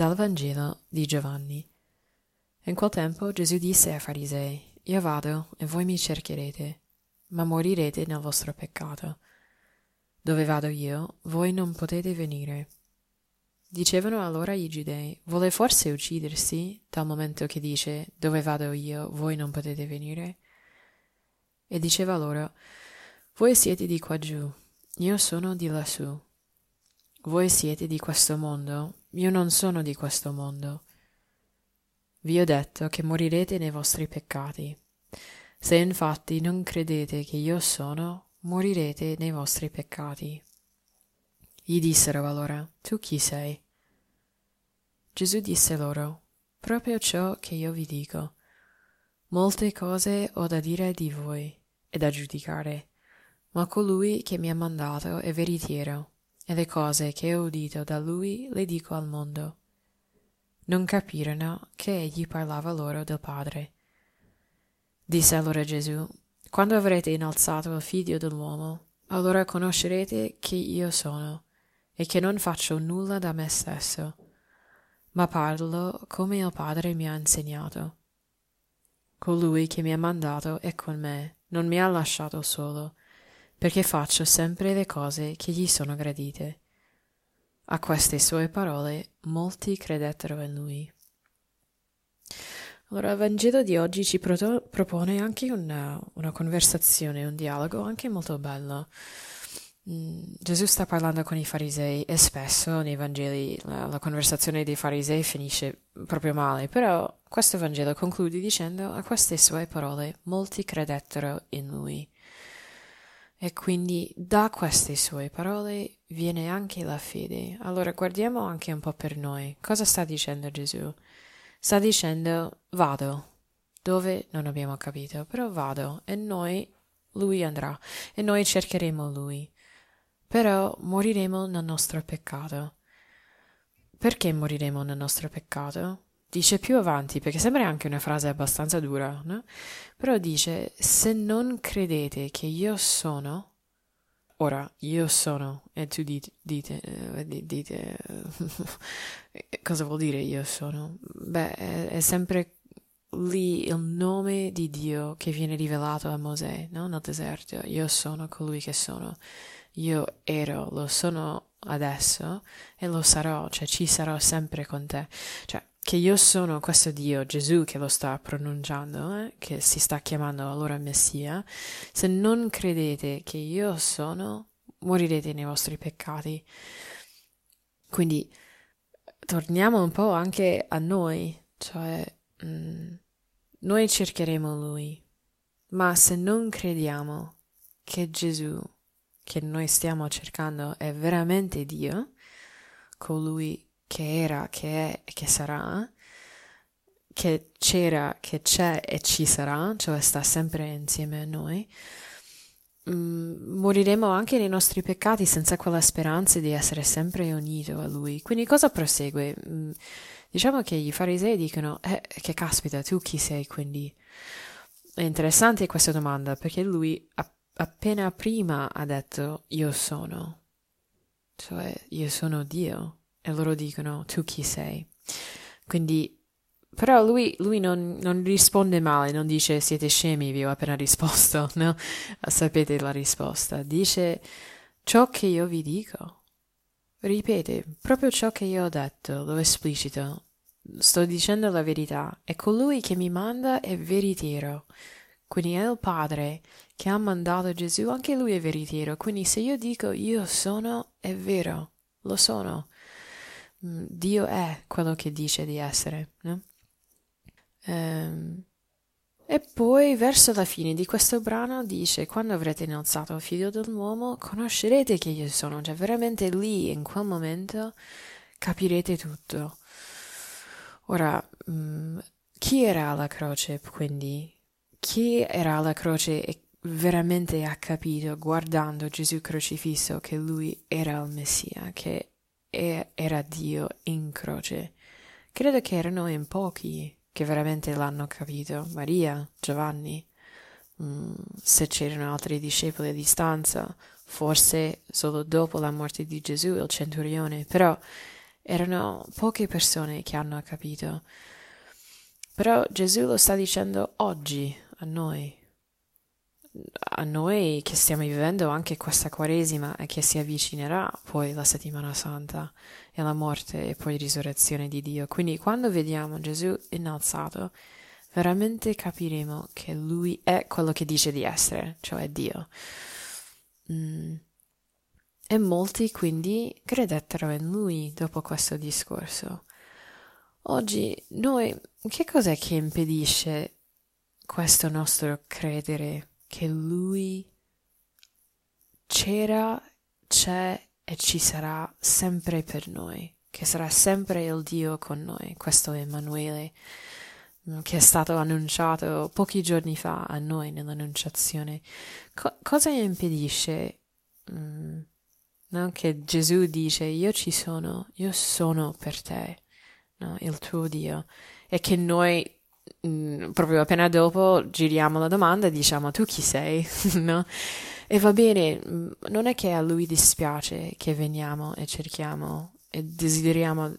Dal Vangelo di Giovanni. In quel tempo Gesù disse ai farisei, Io vado e voi mi cercherete, ma morirete nel vostro peccato. Dove vado io, voi non potete venire. Dicevano allora i giudei, vuole forse uccidersi, dal momento che dice, Dove vado io, voi non potete venire? E diceva loro, Voi siete di qua giù, io sono di lassù. Voi siete di questo mondo, io non sono di questo mondo. Vi ho detto che morirete nei vostri peccati. Se infatti non credete che io sono, morirete nei vostri peccati. Gli dissero allora, tu chi sei? Gesù disse loro, proprio ciò che io vi dico. Molte cose ho da dire di voi e da giudicare, ma colui che mi ha mandato è veritiero e le cose che ho udito da lui le dico al mondo. Non capirono che egli parlava loro del Padre. Disse allora Gesù, quando avrete innalzato il figlio dell'uomo, allora conoscerete che io sono, e che non faccio nulla da me stesso, ma parlo come il Padre mi ha insegnato. Colui che mi ha mandato è con me, non mi ha lasciato solo, perché faccio sempre le cose che gli sono gradite. A queste sue parole molti credettero in lui. Allora, il Vangelo di oggi ci pro- propone anche una, una, conversazione, un dialogo anche molto bello. Mm, Gesù sta parlando con i farisei e spesso nei Vangeli la, la, conversazione dei farisei finisce proprio male, però questo Vangelo conclude dicendo a queste sue parole molti credettero in lui. E quindi da queste sue parole viene anche la fede. Allora guardiamo anche un po' per noi. Cosa sta dicendo Gesù? Sta dicendo vado. Dove non abbiamo capito, però vado e noi, lui andrà e noi cercheremo lui. Però moriremo nel nostro peccato. Perché moriremo nel nostro peccato? Dice più avanti, perché sembra anche una frase abbastanza dura, no? Però dice, se non credete che io sono, ora io sono, e tu dite, dite, eh, dite cosa vuol dire io sono? Beh, è, è, sempre lì il nome di Dio che viene rivelato a Mosè, no? Nel deserto, io sono colui che sono, io ero, lo sono adesso e lo sarò, cioè ci sarò sempre con te. Cioè, che io sono questo Dio, Gesù che lo sta pronunciando, eh, che si sta chiamando allora Messia, se non credete che io sono, morirete nei vostri peccati. Quindi torniamo un po' anche a noi, cioè mh, mm, noi cercheremo Lui, ma se non crediamo che Gesù che noi stiamo cercando è veramente Dio, colui che era, che è e che sarà, che c'era, che c'è e ci sarà, cioè sta sempre insieme a noi, mm, moriremo anche nei nostri peccati senza quella speranza di essere sempre unito a Lui. Quindi cosa prosegue? Mm, diciamo che i farisei dicono, eh, che caspita, tu chi sei quindi? È interessante questa domanda perché lui appena prima ha detto io sono, cioè io sono Dio e loro dicono tu chi sei. Quindi, però lui, lui non, non, risponde male, non dice siete scemi, vi ho appena risposto, no? Sapete la risposta. Dice ciò che io vi dico. Ripete proprio ciò che io ho detto, lo esplicito. Sto dicendo la verità e colui che mi manda è veritiero. Quindi è il Padre che ha mandato Gesù, anche lui è veritiero. Quindi se io dico io sono, è vero, lo sono. Mm, Dio è quello che dice di essere. No? Ehm, e poi verso la fine di questo brano dice quando avrete innalzato il figlio dell'uomo conoscerete che io sono, cioè veramente lì in quel momento capirete tutto. Ora, mh, mm, chi era alla croce quindi? Chi era alla croce e veramente ha capito guardando Gesù crocifisso che lui era il Messia, che e era Dio in croce. Credo che erano in pochi che veramente l'hanno capito. Maria, Giovanni, mm, se c'erano altri discepoli a distanza, forse solo dopo la morte di Gesù il centurione, però Erano poche persone che hanno capito. Però Gesù lo sta dicendo oggi a noi, a noi che stiamo vivendo anche questa Quaresima e che si avvicinerà poi la settimana santa e la morte e poi risurrezione di Dio. Quindi quando vediamo Gesù innalzato, veramente capiremo che Lui è quello che dice di essere, cioè Dio. Mm. E molti quindi credettero in Lui dopo questo discorso. Oggi noi, che cos'è che impedisce questo nostro credere che Lui c'era, c'è e ci sarà sempre per noi, che sarà sempre il Dio con noi, questo Emanuele, mm, che è stato annunciato pochi giorni fa a noi nell'annunciazione. Co- cosa impedisce mm, no? che Gesù dice io ci sono, io sono per te, no? il tuo Dio, e che noi Mm, proprio appena dopo giriamo la domanda e diciamo tu chi sei, no? E va bene, mm, non è che a lui dispiace che veniamo e cerchiamo e desideriamo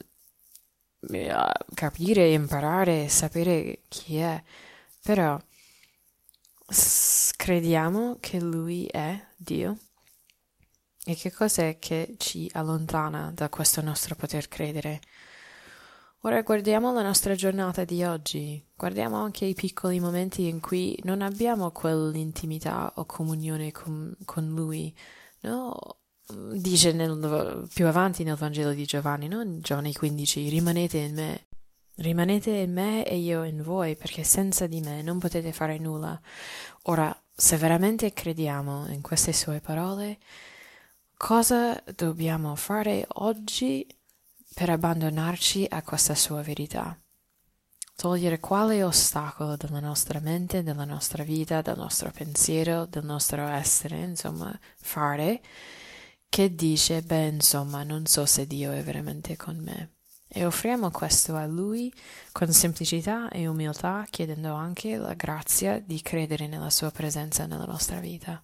eh, capire, imparare, sapere chi è, però crediamo che lui è Dio. E che cos'è che ci allontana da questo nostro poter credere? Ora guardiamo la nostra giornata di oggi, guardiamo anche i piccoli momenti in cui non abbiamo quell'intimità o comunione con, con Lui, no? Dice nel, più avanti nel Vangelo di Giovanni, no? In Giovanni 15, rimanete in me, rimanete in me e io in voi, perché senza di me non potete fare nulla. Ora, se veramente crediamo in queste sue parole, cosa dobbiamo fare oggi per abbandonarci a questa sua verità. Togliere quale ostacolo dalla nostra mente, della nostra vita, del nostro pensiero, del nostro essere, insomma, fare, che dice, beh, insomma, non so se Dio è veramente con me. E offriamo questo a Lui con semplicità e umiltà, chiedendo anche la grazia di credere nella Sua presenza nella nostra vita.